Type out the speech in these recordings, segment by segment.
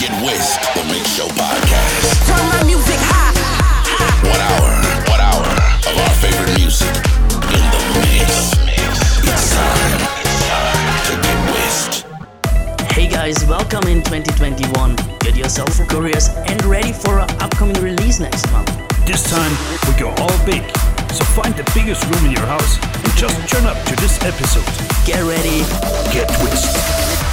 Get West, the Mix Show podcast. Turn my music high. One hour, one hour of our favorite music in the mix. It's time, it's time to get West. Hey guys, welcome in 2021. Get yourself curious and ready for our upcoming release next month. This time we go all big. So find the biggest room in your house and just turn up to this episode. Get ready. Get Twist.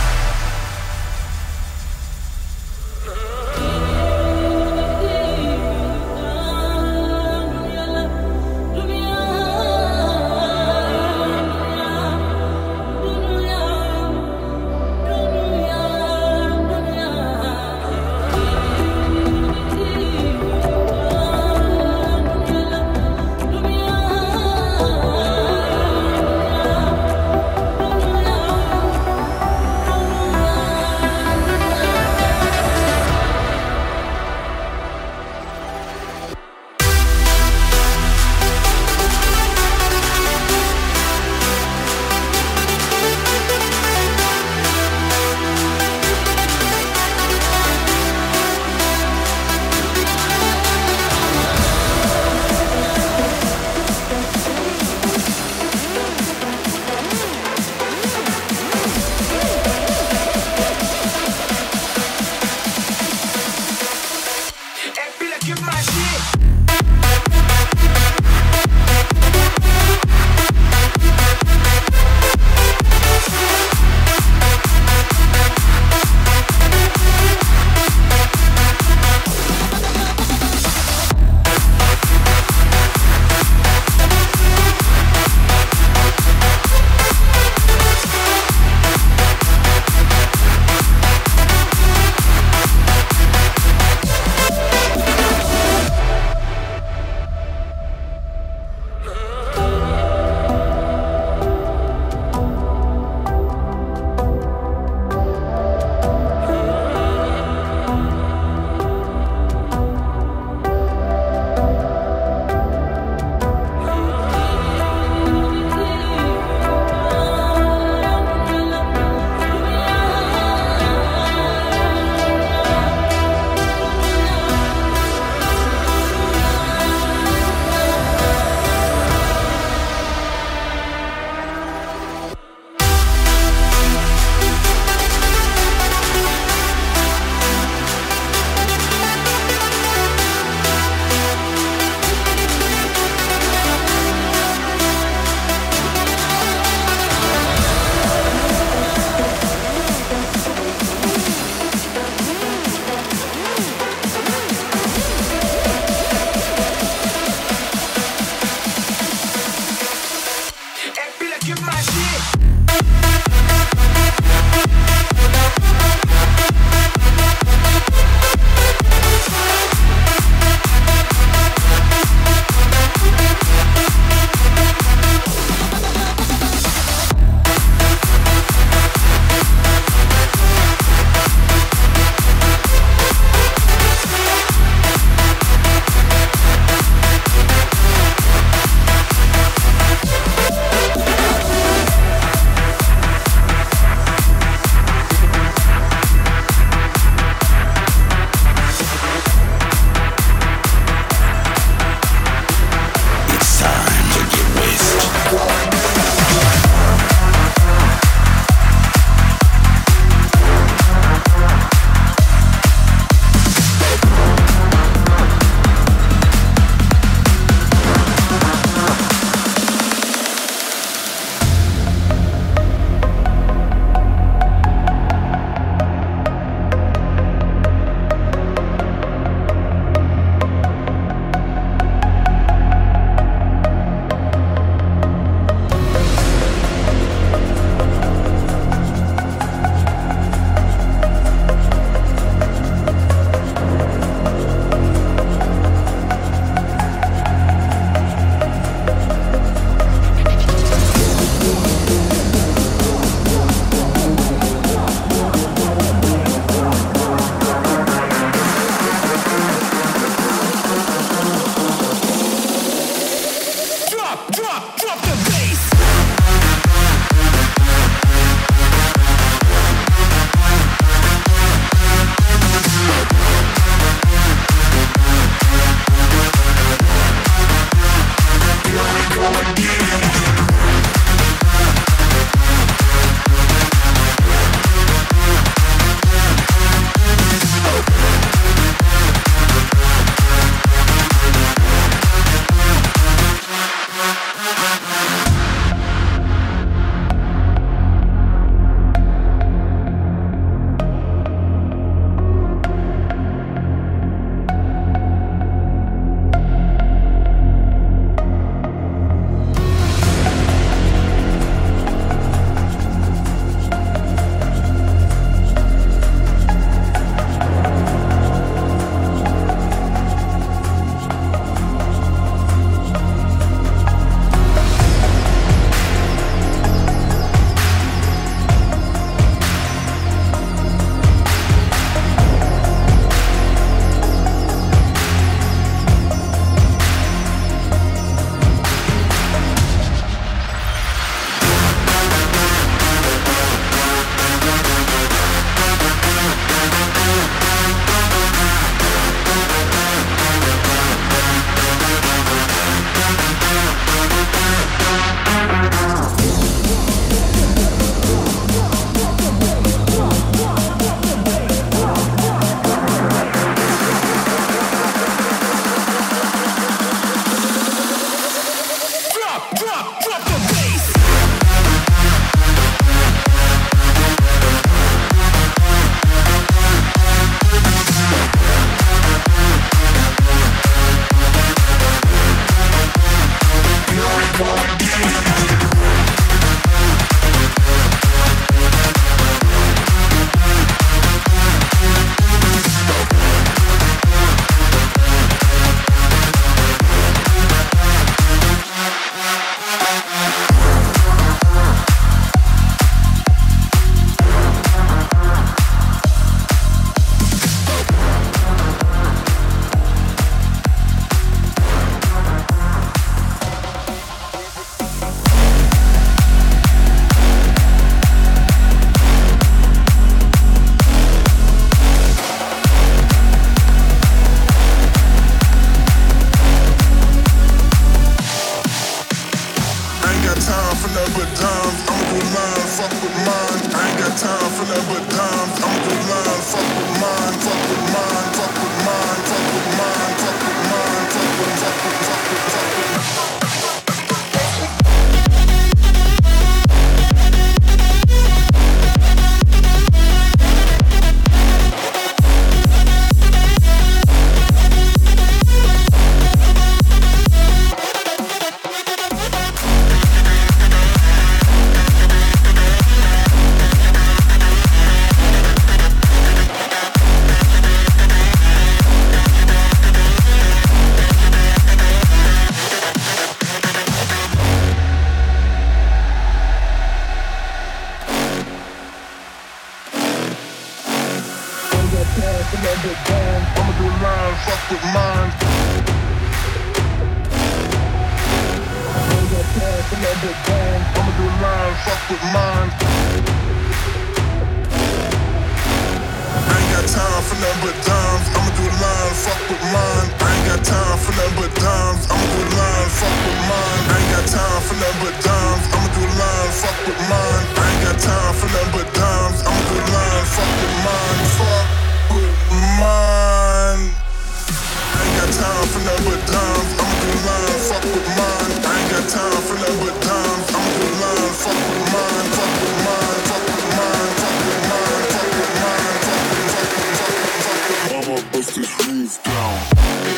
is down.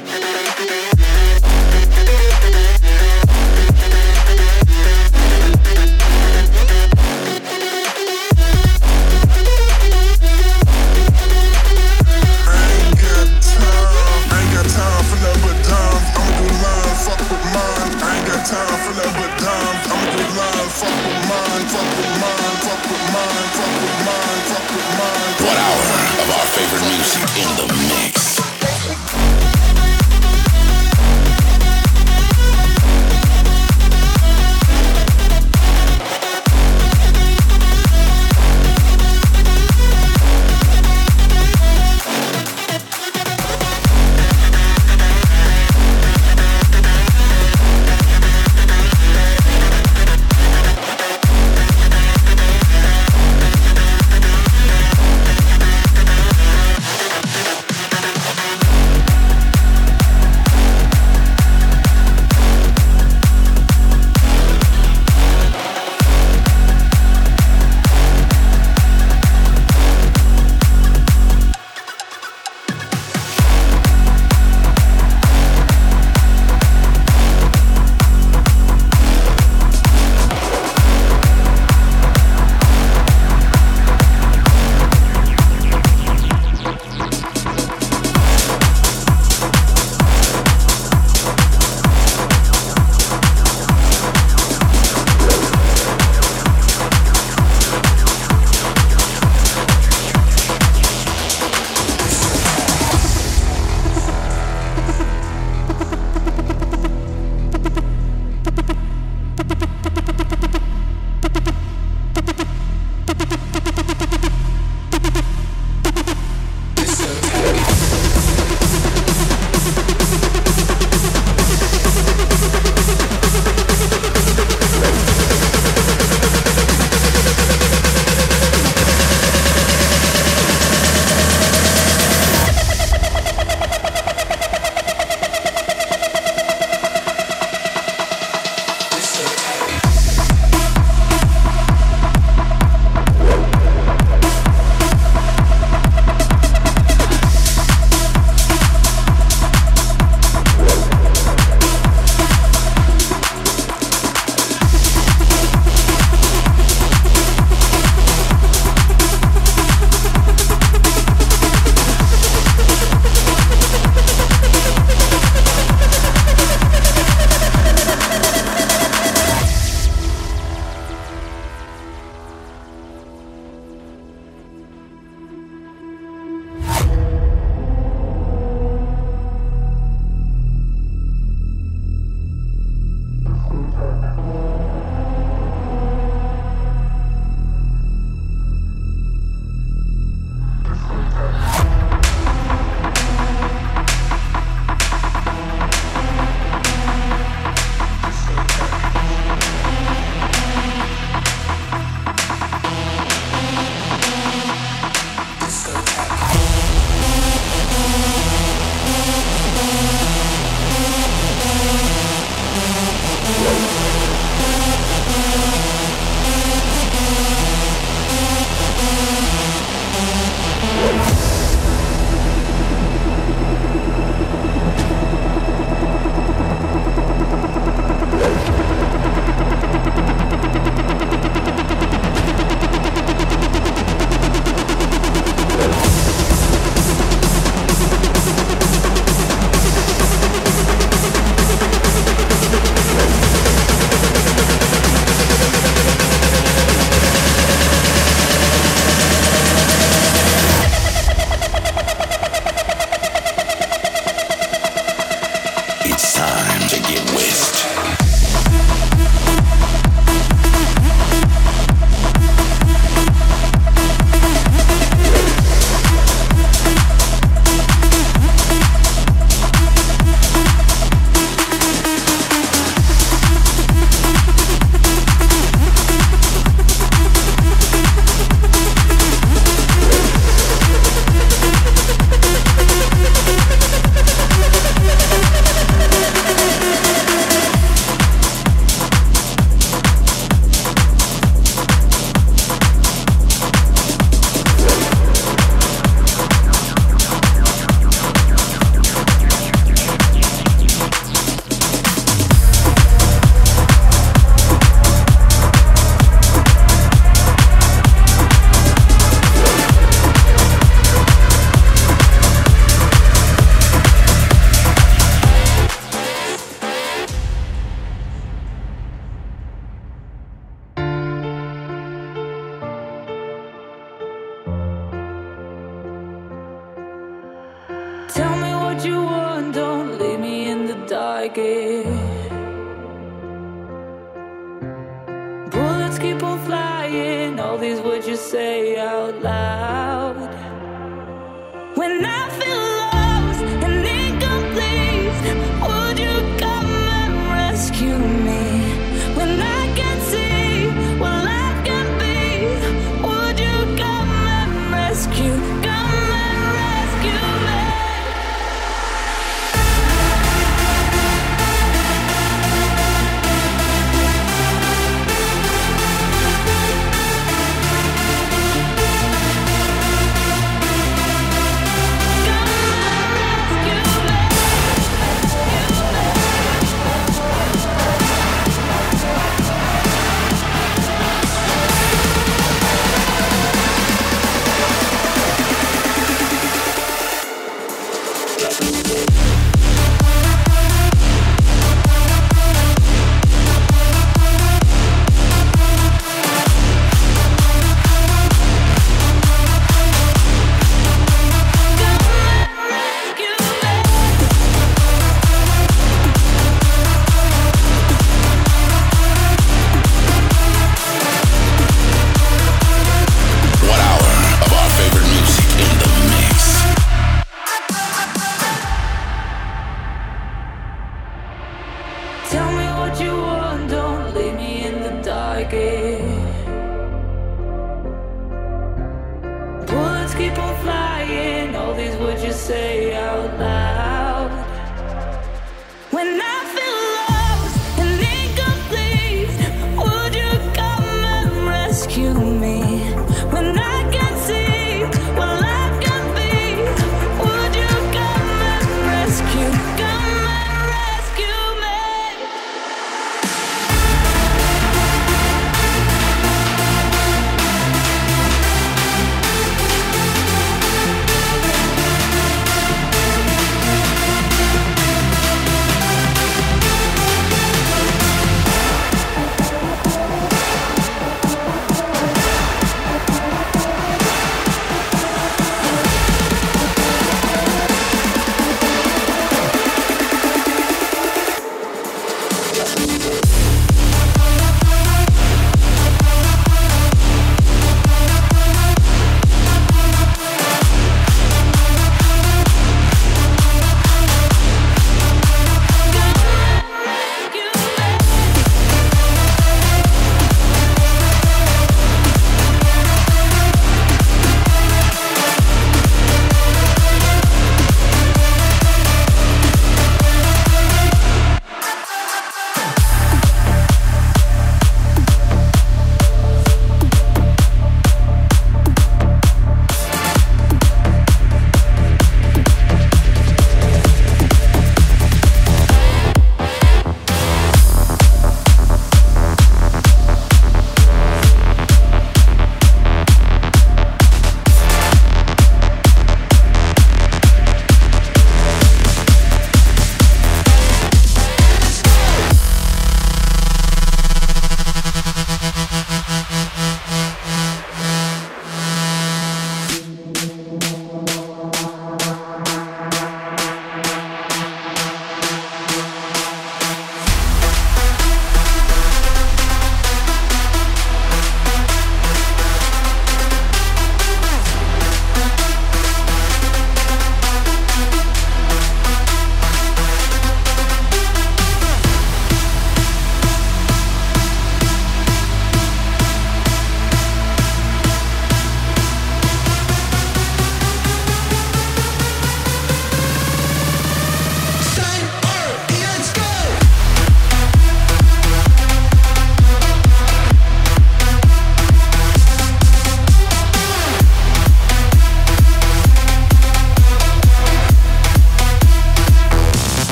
all these words you say out loud.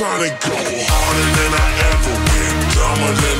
trying to go harder than I ever went, dumber than